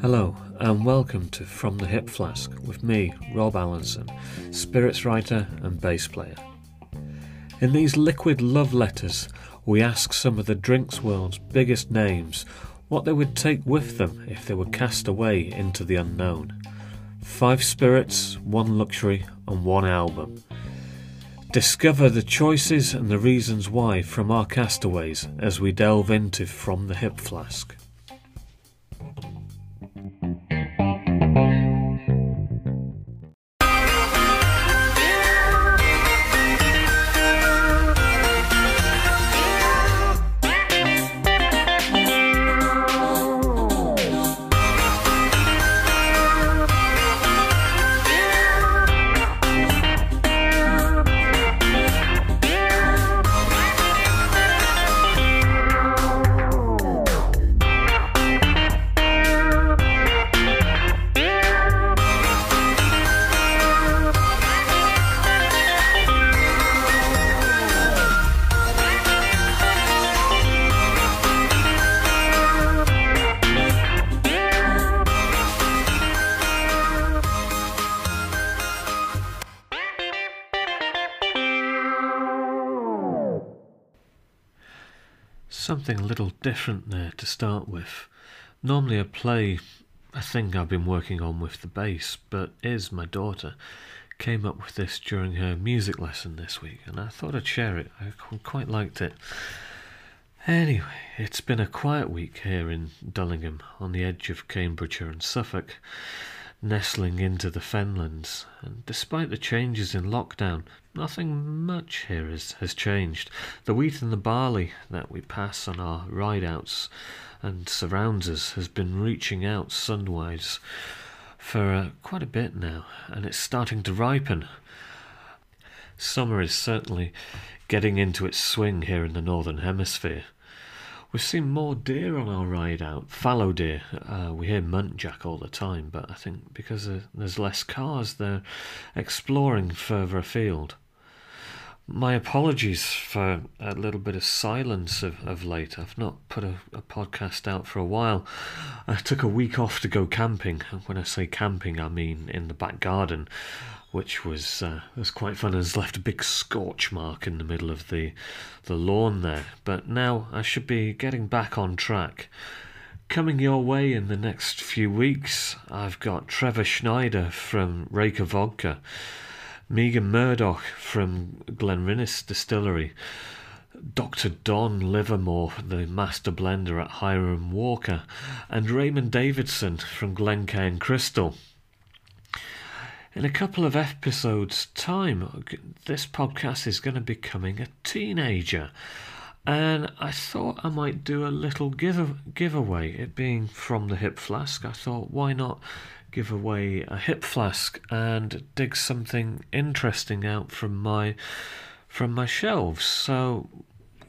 Hello, and welcome to From the Hip Flask with me, Rob Allanson, spirits writer and bass player. In these liquid love letters, we ask some of the drinks world's biggest names what they would take with them if they were cast away into the unknown. Five spirits, one luxury, and one album. Discover the choices and the reasons why from our castaways as we delve into From the Hip Flask. Different there to start with. Normally, a play, a thing I've been working on with the bass, but Is, my daughter, came up with this during her music lesson this week, and I thought I'd share it. I quite liked it. Anyway, it's been a quiet week here in Dullingham, on the edge of Cambridgeshire and Suffolk nestling into the fenlands, and despite the changes in lockdown, nothing much here is, has changed. The wheat and the barley that we pass on our ride outs and surrounds us has been reaching out sunwise for uh, quite a bit now, and it's starting to ripen. Summer is certainly getting into its swing here in the Northern Hemisphere. We've seen more deer on our ride out, fallow deer. Uh, we hear muntjac all the time, but I think because there's less cars, they're exploring further afield. My apologies for a little bit of silence of, of late. I've not put a, a podcast out for a while. I took a week off to go camping. When I say camping, I mean in the back garden which was uh, was quite fun. Has left a big scorch mark in the middle of the the lawn there. But now I should be getting back on track. Coming your way in the next few weeks, I've got Trevor Schneider from Reyka Vodka, Megan Murdoch from Glenrinnes Distillery, Dr. Don Livermore, the master blender at Hiram Walker, and Raymond Davidson from Glencairn Crystal in a couple of episodes' time, this podcast is going to be becoming a teenager. And I thought I might do a little give giveaway. It being from the hip flask, I thought why not give away a hip flask and dig something interesting out from my from my shelves. So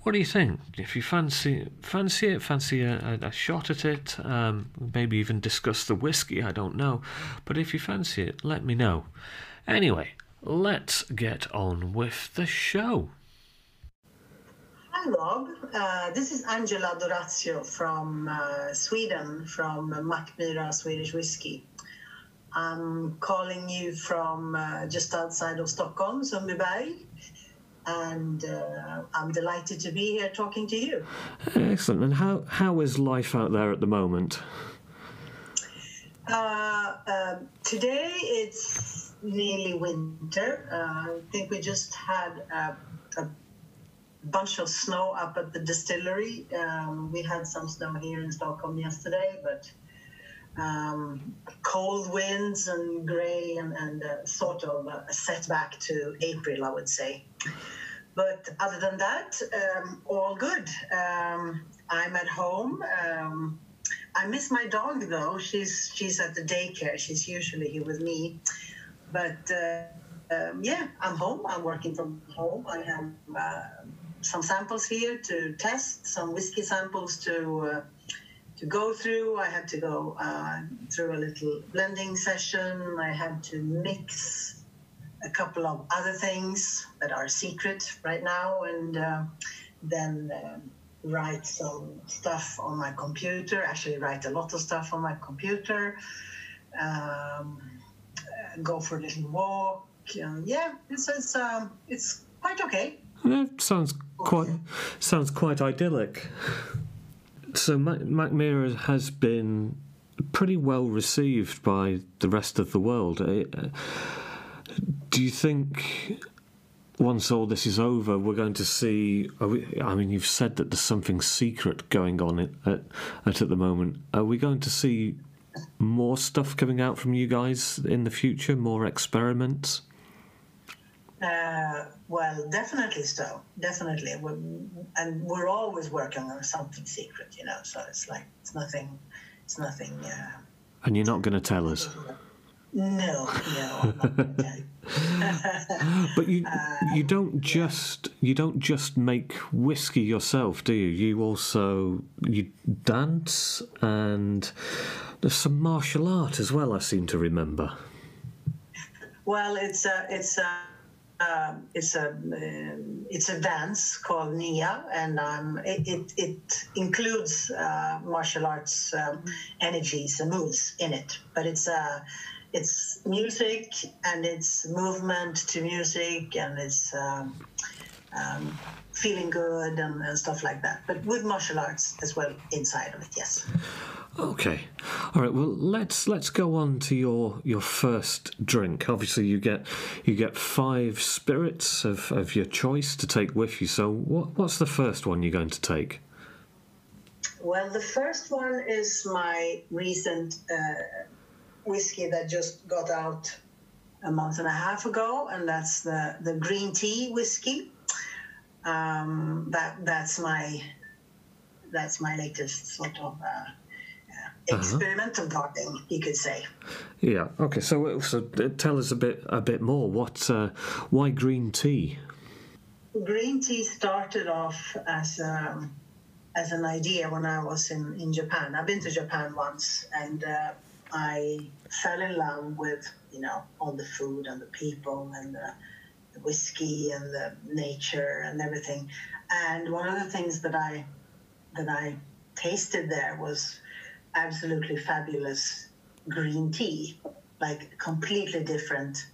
what do you think? If you fancy fancy it, fancy a, a shot at it, um, maybe even discuss the whiskey, I don't know. But if you fancy it, let me know. Anyway, let's get on with the show. Hi, Rob. Uh, this is Angela D'Orazio from uh, Sweden, from Mackmyra Swedish Whiskey. I'm calling you from uh, just outside of Stockholm, Sundbyberg and uh, I'm delighted to be here talking to you. Excellent. And how, how is life out there at the moment? Uh, um, today it's nearly winter. Uh, I think we just had a, a, bunch of snow up at the distillery. Um, we had some snow here in Stockholm yesterday, but um, cold winds and grey and, and uh, sort of a setback to April, I would say. But other than that, um, all good. Um, I'm at home. Um, I miss my dog though. She's she's at the daycare. She's usually here with me. But uh, um, yeah, I'm home. I'm working from home. I have uh, some samples here to test, some whiskey samples to uh, to go through. I had to go uh, through a little blending session. I had to mix a couple of other things that are secret right now, and uh, then uh, write some stuff on my computer. Actually, write a lot of stuff on my computer. Um, go for a little walk. Um, yeah, it's it's um, it's quite okay. Yeah, sounds quite sounds quite idyllic. So Mac, Mackmyra has been pretty well received by the rest of the world. Uh, do you think once all this is over, we're going to see? We, I mean, you've said that there's something secret going on at, at, at the moment. Are we going to see more stuff coming out from you guys in the future? More experiments? Uh, well, definitely so. Definitely, we're, and we're always working on something secret, you know. So it's like it's nothing. It's nothing. Uh, and you're not going to tell us. No, no. but you uh, you don't just you don't just make whiskey yourself, do you? You also you dance and there's some martial art as well. I seem to remember. Well, it's a it's a uh, it's a uh, it's a dance called Nia, and um, it, it, it includes uh, martial arts um, energies and moves in it. But it's uh, it's music and it's movement to music and it's um, um, feeling good and, and, stuff like that. But with martial arts as well inside of it, yes. Okay, all right. Well, let's let's go on to your your first drink. Obviously, you get you get five spirits of, of your choice to take with you. So, what what's the first one you're going to take? Well, the first one is my recent uh, whiskey that just got out a month and a half ago, and that's the the green tea whiskey. Um, that that's my that's my latest sort of. Uh, experimental uh-huh. gardening, you could say. Yeah. Okay. So, so uh, tell us a bit a bit more. What? Uh, why green tea? Green tea started off as um, as an idea when I was in in Japan. I've been to Japan once, and uh, I fell in love with you know all the food and the people and the whiskey and the nature and everything. And one of the things that I that I tasted there was absolutely fabulous green tea, like completely different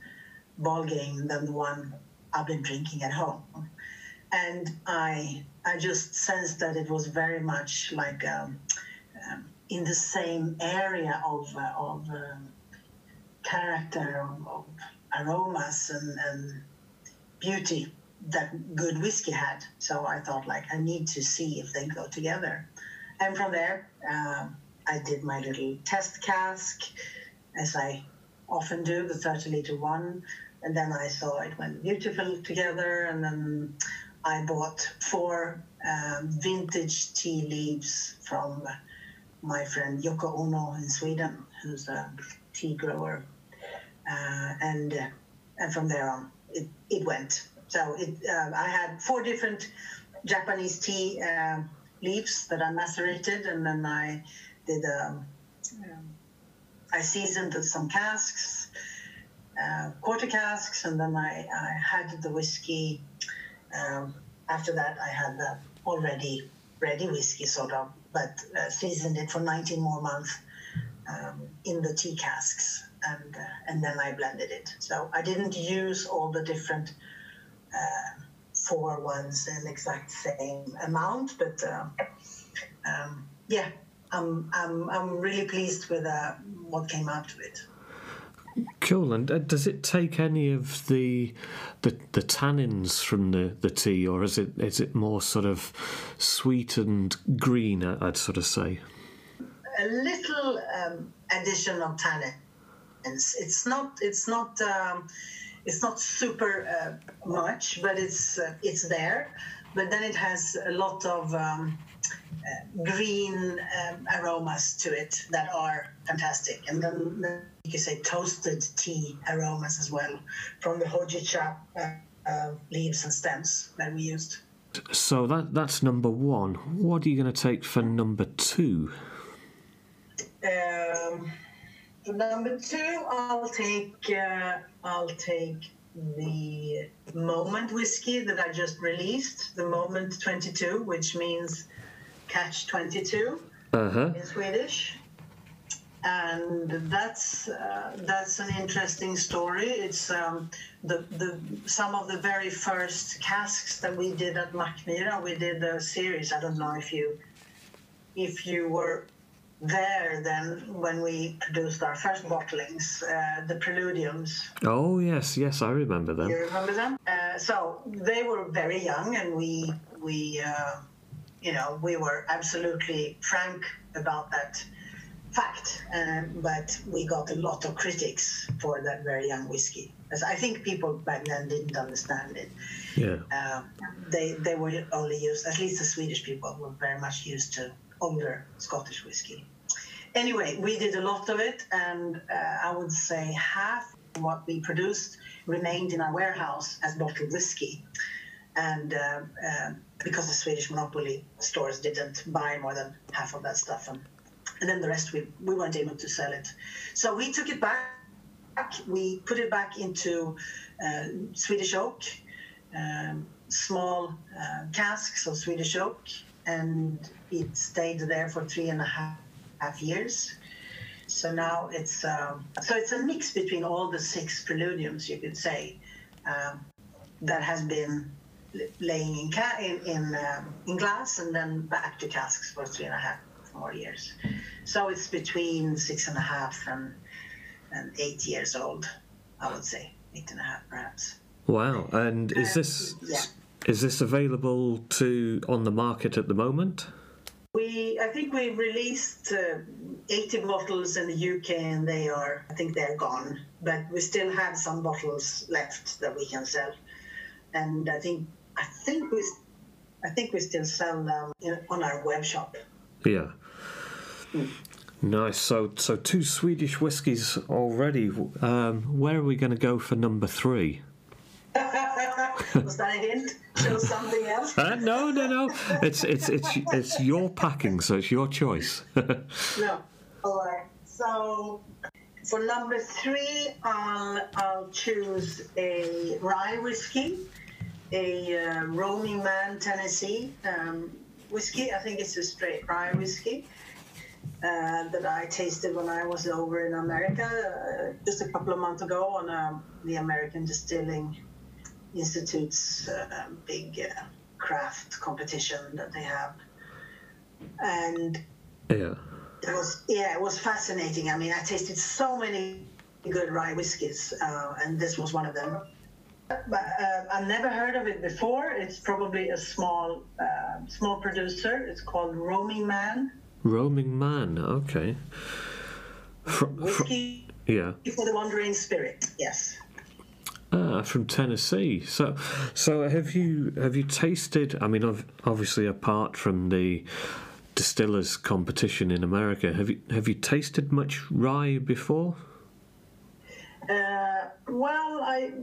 ball game than the one I've been drinking at home. And I I just sensed that it was very much like um, um, in the same area of uh, of um, character of, of aromas and, and beauty that good whiskey had. So I thought like I need to see if they go together. And from there, uh, I did my little test cask, as I often do, the 30 liter one. And then I saw it went beautiful together. And then I bought four um, vintage tea leaves from my friend Yoko Ono in Sweden, who's a tea grower. Uh, and, uh, and from there on, it, it went. So it, uh, I had four different Japanese tea uh, leaves that I macerated, and then I did um, um, I seasoned some casks, uh, quarter casks, and then I, I had the whiskey. Um, after that, I had the already ready whiskey, sort of, but uh, seasoned it for 19 more months um, in the tea casks, and uh, and then I blended it. So I didn't use all the different uh, four ones in exact same amount, but uh, um, yeah, I'm, I'm, I'm really pleased with uh, what came out of it. Cool. And uh, does it take any of the, the the tannins from the, the tea, or is it is it more sort of sweet and green? I'd sort of say. A little um, addition of tannins. It's not. It's not. Um, it's not super uh, much, but it's uh, it's there. But then it has a lot of um, uh, green um, aromas to it that are fantastic. And then, then, you can say toasted tea aromas as well from the hojicha uh, uh, leaves and stems that we used. So that that's number one. What are you going to take for number two? Um, number two, I'll take uh, I'll take the Moment whiskey that I just released, the Moment 22, which means catch 22 Uh-huh. in Swedish. And that's uh, that's an interesting story. It's um, the the some of the very first casks that we did at Mackmyra. We did a series. I don't know if you if you were there then when we produced our first bottlings, uh, the Preludiums. Oh yes, yes, I remember them. You remember them? Uh, so they were very young, and we we uh, you know we were absolutely frank about that fact. Um, but we got a lot of critics for that very young whiskey, as I think people back then didn't understand it. Yeah. Uh, they they were only used, at least the Swedish people were very much used to older Scottish whiskey. Anyway, we did a lot of it, and uh, I would say half what we produced remained in our warehouse as bottled whiskey. And uh, uh, because the Swedish monopoly stores didn't buy more than half of that stuff, and, and then the rest we, we weren't able to sell it. So we took it back, we put it back into uh, Swedish oak, um, small uh, casks of Swedish oak, and it stayed there for three and a half, half years. So now it's um, so it's a mix between all the six preludiums, you could say, um, that has been laying in ca- in in, um, in glass and then back to casks for three and a half more years. So it's between six and a half and and eight years old, I would say, eight and a half perhaps. Wow. And is this yeah. Is this available to on the market at the moment? We, I think we released uh, 80 bottles in the UK, and they are, I think they're gone. But we still have some bottles left that we can sell, and I think, I think we, I think we still sell them in, on our web shop. Yeah. Nice. So, so two Swedish whiskies already. Um, where are we going to go for number three? Was that a hint? Show something else? Uh, no, no, no. It's it's it's it's your packing, so it's your choice. No. All right. So for number three, I'll, I'll choose a rye whiskey, a uh, Roaming Man Tennessee um, whiskey. I think it's a straight rye whiskey. Uh, that I tasted when I was over in America uh, just a couple of months ago on um, the American Distilling Institute's uh, big uh, craft competition that they have. And yeah. it was yeah, it was fascinating. I mean, I tasted so many good rye whiskies, uh, and this was one of them. But uh, I've never heard of it before. It's probably a small uh, small producer. It's called Roaming Man Roaming man. Okay. Fr- fr- yeah. for the Wandering Spirit. Yes. Ah, from Tennessee. So, so have you have you tasted? I mean, obviously, apart from the distillers competition in America, have you have you tasted much rye before? Uh, well, I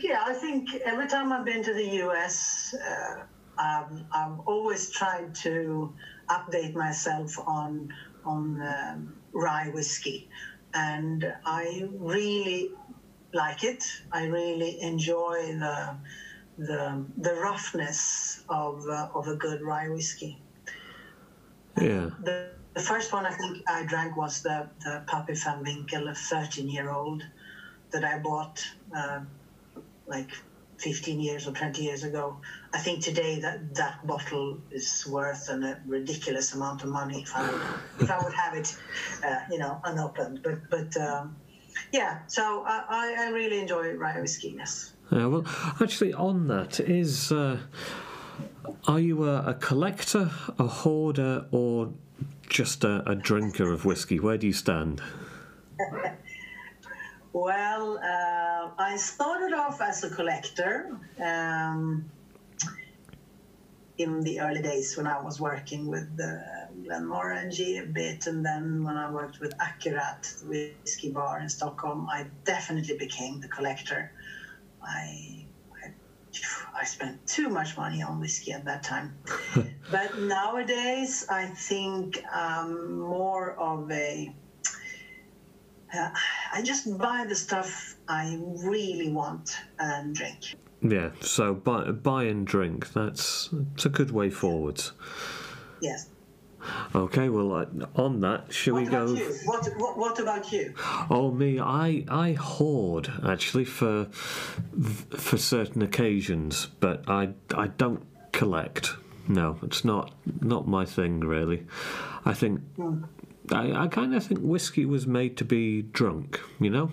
yeah, I think every time I've been to the U.S., uh, um, I've always tried to update myself on on um, rye whiskey, and I really like it. I really enjoy the the the roughness of uh, of a good rye whiskey. Yeah. The, the first one I think I drank was the, the Pappy Van Winkle, a 13 year old that I bought uh, like 15 years or 20 years ago. I think today that that bottle is worth a ridiculous amount of money if I would, if I would have it, uh, you know, unopened. But but um, yeah, so I, I- I really enjoy rye whiskey. Yeah, well, actually, on that is, uh, are you a, a collector, a hoarder, or just a, a drinker of whiskey? Where do you stand? Well, uh, I started off as a collector um, in the early days when I was working with uh, Glenmorangie a bit, and then when I worked with Akkurat, the whiskey bar in Stockholm, I definitely became the collector. I, I, I spent too much money on whiskey at that time. but nowadays, I think I'm more of a uh, I just buy the stuff I really want and drink. Yeah, so buy, buy and drink. That's, that's a good way forwards. Yes. Okay, well, uh, on that, shall What we go? you? What, what What about you? Oh, me, I I hoard actually for for certain occasions, but I I don't collect. No, it's not not my thing really. I think I I kind of think whiskey was made to be drunk. You know?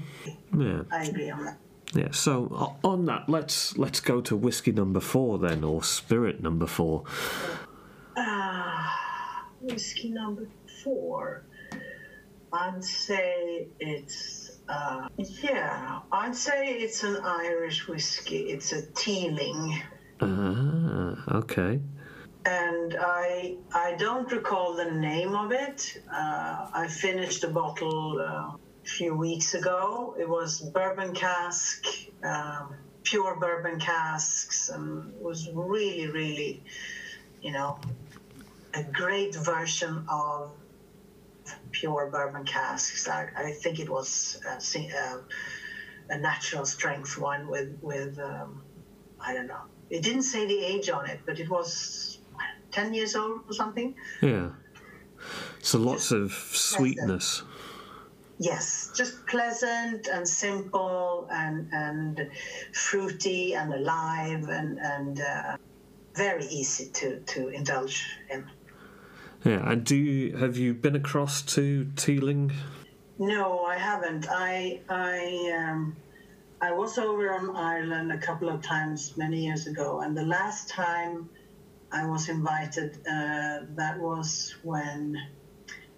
Yeah, I agree on that. Yeah. So on that, let's let's go to whiskey number four then, or spirit number four. Ah, Whiskey number four. I'd say it's uh, yeah. I'd say it's an Irish whiskey. It's a Teeling. Ah, okay. and I I don't recall the name of it. Uh, I finished a bottle uh, few weeks ago. It was bourbon cask, um, pure bourbon casks, and it was really really, you know, a great version of pure bourbon casks. I, I think it was a, si- uh, a natural strength one with with um, I don't know. It didn't say the age on it, but it was ten years old or something. Yeah. So lots of sweetness. Yes, just pleasant and simple and and fruity and alive and and uh, very easy to to indulge in. Yeah, and do you have you been across to Teeling? No, I haven't. I I um, I was over on Ireland a couple of times many years ago, and the last time I was invited, uh, that was when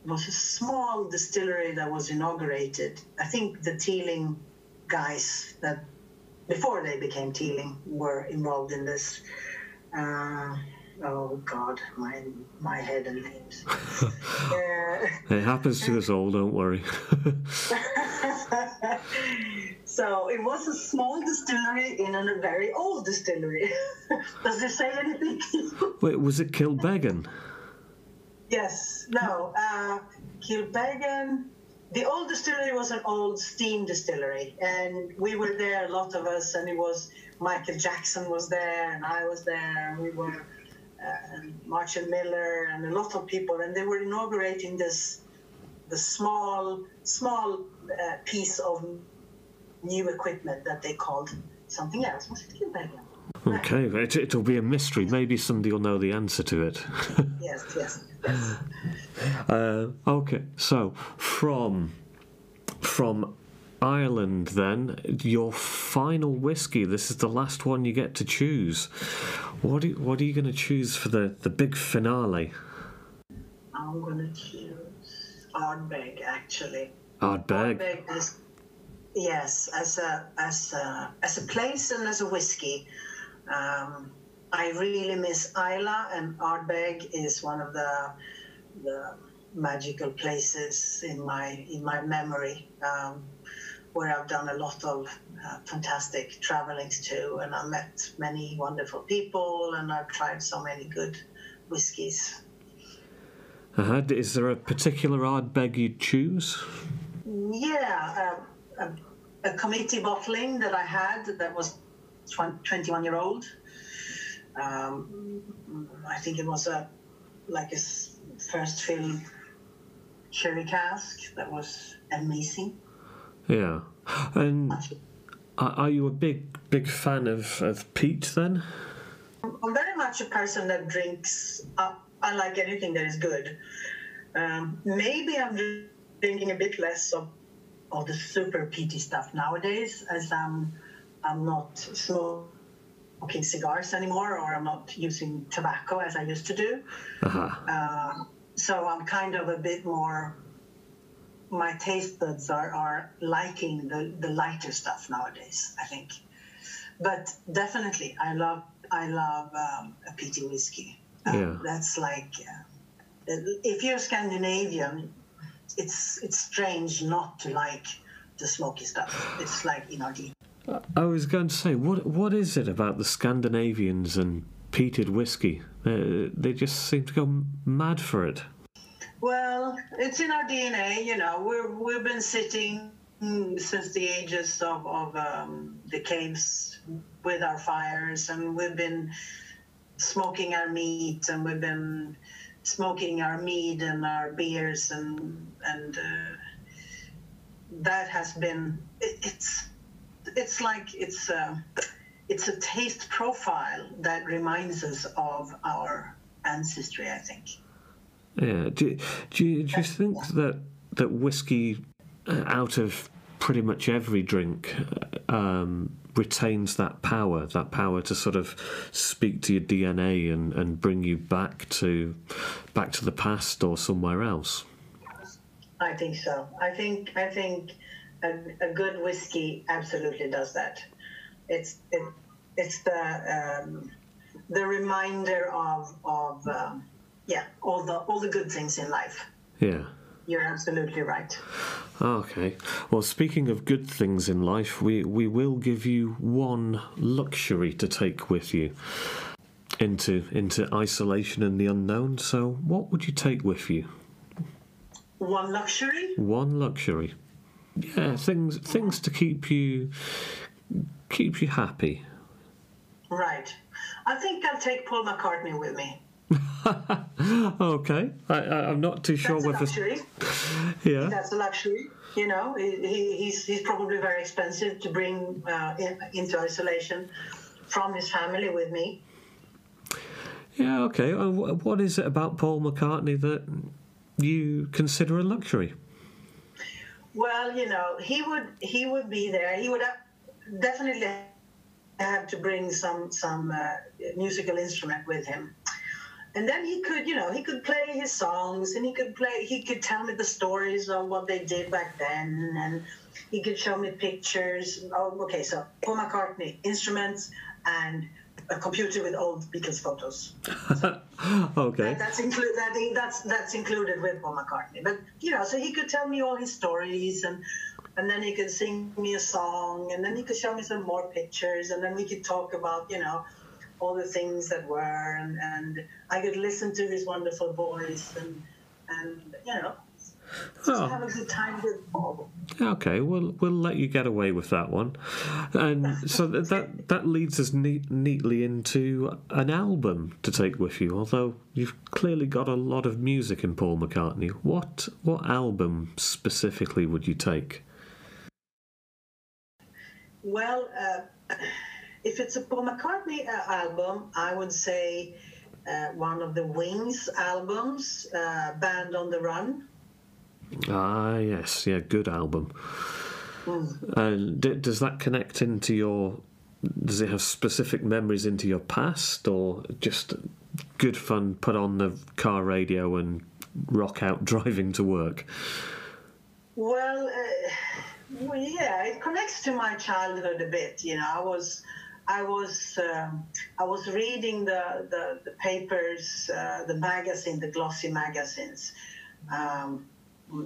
was a small distillery that was inaugurated. I think the Teeling guys that before they became Teeling were involved in this. Uh, oh God, my my head and names. uh, It happens to us all, don't worry. so it was a small distillery in a very old distillery. Does it say anything? Wait, was it Kilbeggan? Yes, no. Uh. The old distillery was an old steam distillery, and we were there, a lot of us, and it was Michael Jackson was there, and I was there, and we were uh, Marshall Miller, and a lot of people, and they were inaugurating this the small small uh, piece of new equipment that they called something else. Was it Kilbeggan? Okay, it, it'll be a mystery. Maybe somebody will know the answer to it. Yes, yes, yes. uh, okay, so from from Ireland, then your final whiskey. This is the last one you get to choose. What are, what are you going to choose for the, the big finale? I'm gonna choose Ardbeg actually. Ardbeg. Ardbeg is yes, as a as a as a place and as a whiskey. Um, I really miss Islay, and Ardbeg is one of the the magical places in my in my memory, um, where I've done a lot of uh, fantastic travelings to, and I met many wonderful people, and I've tried so many good whiskies. Uh-huh. Is there a particular Ardbeg you'd choose? Yeah, uh, a, a committee bottling that I had that was 21 year old. Um, I think it was a like his first film, Cherry cask that was amazing. Yeah. And are are you a big big fan of, of peat then? I'm very much a person that drinks. Uh, I like anything that is good. Um, maybe I'm drinking a bit less of, of the super peaty stuff nowadays, as I'm I'm not smoking cigars anymore, or I'm not using tobacco as I used to do. Uh-huh. Uh, so I'm kind of a bit more. My taste buds are, are liking the, the lighter stuff nowadays. I think, but definitely I love I love um, a peaty whiskey. Uh, Yeah. That's like uh, if you're Scandinavian, it's it's strange not to like the smoky stuff. It's like in our DNA. I was going to say, what what is it about the Scandinavians and peated whiskey? Uh, they just seem to go mad for it. Well, it's in our DNA, you know. We're we've been sitting since the ages of, of um, the caves with our fires, and we've been smoking our meat, and we've been smoking our mead and our beers, and and uh, that has been it, it's it's like it's a, it's a taste profile that reminds us of our ancestry. I think. Yeah. Do, do, you, do you think that that whiskey, uh, out of pretty much every drink, uh, um, retains that power, that power to sort of speak to your DNA and, and bring you back to back to the past or somewhere else? I think so. I think I think a, a good whiskey absolutely does that. It's it, it's the um, the reminder of of um, yeah all the all the good things in life. Yeah. You're absolutely right. Okay. Well, speaking of good things in life, we, we will give you one luxury to take with you into into isolation and the unknown. So, what would you take with you? One luxury? One luxury. Yeah, things things to keep you keep you happy. Right. I think I'll take Paul McCartney with me. okay, I, I, am not too sure whether. That's a whether. luxury. Yeah. That's a luxury. You know, he, he- he's he's probably very expensive to bring uh, in, into isolation from his family with me. Yeah. Okay. What is it about Paul McCartney that you consider a luxury? Well, you know, he would he would be there. He would definitely have to bring some some uh, musical instrument with him, and then he could, you know, he could play his songs, and he could play. He could tell me the stories of what they did back then, and he could show me pictures. Oh, okay, so Paul McCartney instruments and a computer with old Beatles photos. Okay. That's include that that's that's included with Paul McCartney. But you know, so he could tell me all his stories and and then he could sing me a song and then he could show me some more pictures and then we could talk about, you know, all the things that were and, and I could listen to his wonderful voice and and you know Oh. have a good time with Okay, we'll we'll let you get away with that one, and so that that, that leads us neat, neatly into an album to take with you. Although you've clearly got a lot of music in Paul McCartney, what what album specifically would you take? Well, uh, if it's a Paul McCartney uh, album, I would say uh, one of the Wings albums, uh, Band on the Run. Ah, yes, yeah, good album. And d- does that connect into your? Does it have specific memories into your past, or just good fun? Put on the car radio and rock out driving to work. Well, uh, well, yeah, it connects to my childhood a bit. You know, I was, I was, um, I was reading the the, the papers, uh, the magazine, the glossy magazines. Um,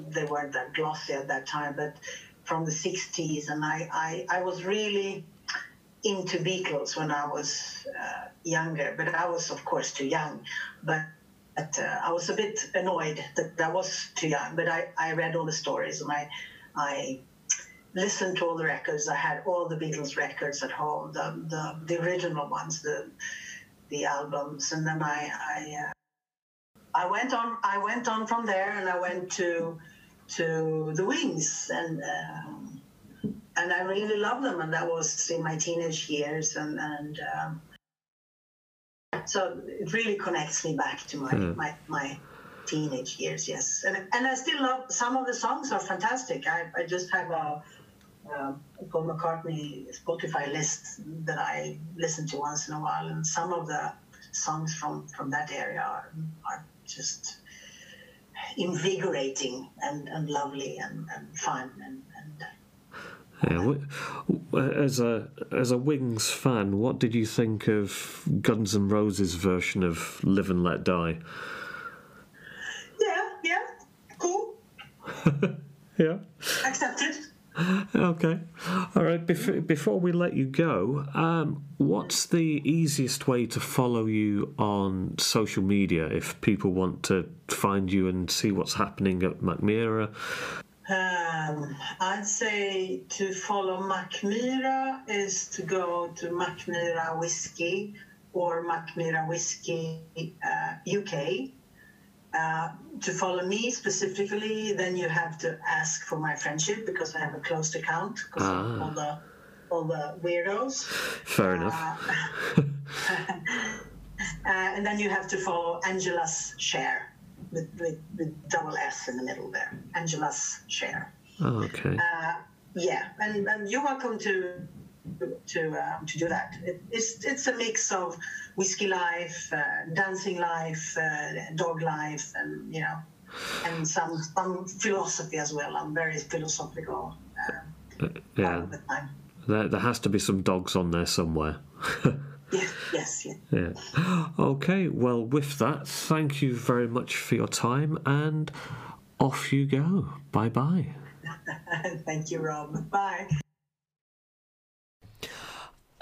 they weren't that glossy at that time, but from the '60s, and I, I, I was really into Beatles when I was uh, younger, but I was, of course, too young. But but uh, I was a bit annoyed that I was too young. But I, I read all the stories and I I listened to all the records. I had all the Beatles records at home, the the, the original ones, the the albums, and then I I, uh, I went on I went on from there and I went to to the Wings and. Um, and I really loved them, and that was in my teenage years, and and um, so it really connects me back to my Hmm. my, my teenage years. Yes, and and I still love some of the songs are fantastic. I, I just have a, um Paul McCartney Spotify list that I listen to once in a while, and some of the songs from from that area are, are just invigorating and, and lovely and, and fun and, and Yeah, as a as a Wings fan, what did you think of Guns N' Roses' version of "Live and Let Die"? yeah yeah cool Yeah. accepted. Okay. All right. Before before we let you go, um, what's the easiest way to follow you on social media if people want to find you and see what's happening at Mackmyra? Um, I'd say to follow Mackmyra is to go to Mackmyra Whiskey or Mackmyra Whiskey uh, UK. Uh, to follow me specifically, then you have to ask for my friendship because I have a closed account because Ah. of all the all the weirdos. Fair enough. Uh, uh, and then you have to follow Angela's share with, with, with double S in the middle there. Angela's share. Oh, okay. Uh, yeah, and, and you're welcome to to um, to do that. It, it's it's a mix of whiskey life, uh, dancing life, uh, dog life, and you know, and some some philosophy as well. I'm very philosophical uh, yeah. the time. There, there has to be some dogs on there somewhere. Yes, yes, yes. Yeah. Okay, well, with that, thank you very much for your time and off you go. Bye bye. Thank you, Rob. Bye.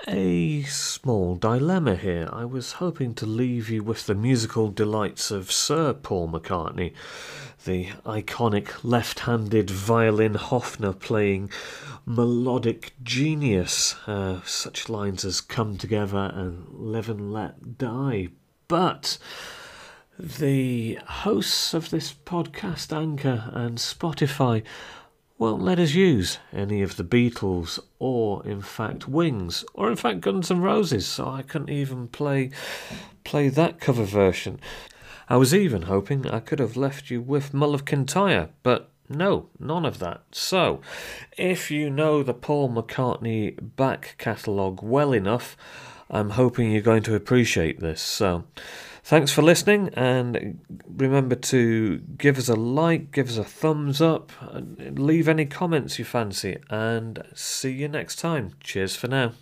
A small dilemma here. I was hoping to leave you with the musical delights of Sir Paul McCartney, the iconic left handed violin Hofner playing melodic genius. Uh, such lines as Come Together and Live and Let Die. But the hosts of this podcast, Anchor and Spotify, won't let us use any of the Beatles or in fact Wings or in fact Guns N' Roses, so I couldn't even play play that cover version. I was even hoping I could have left you with Mull of Kintyre, but no, none of that. So, if you know the Paul McCartney back catalogue well enough, I'm hoping you're going to appreciate this. So, thanks for listening, and remember to give us a like, give us a thumbs up, and leave any comments you fancy, and see you next time. Cheers for now.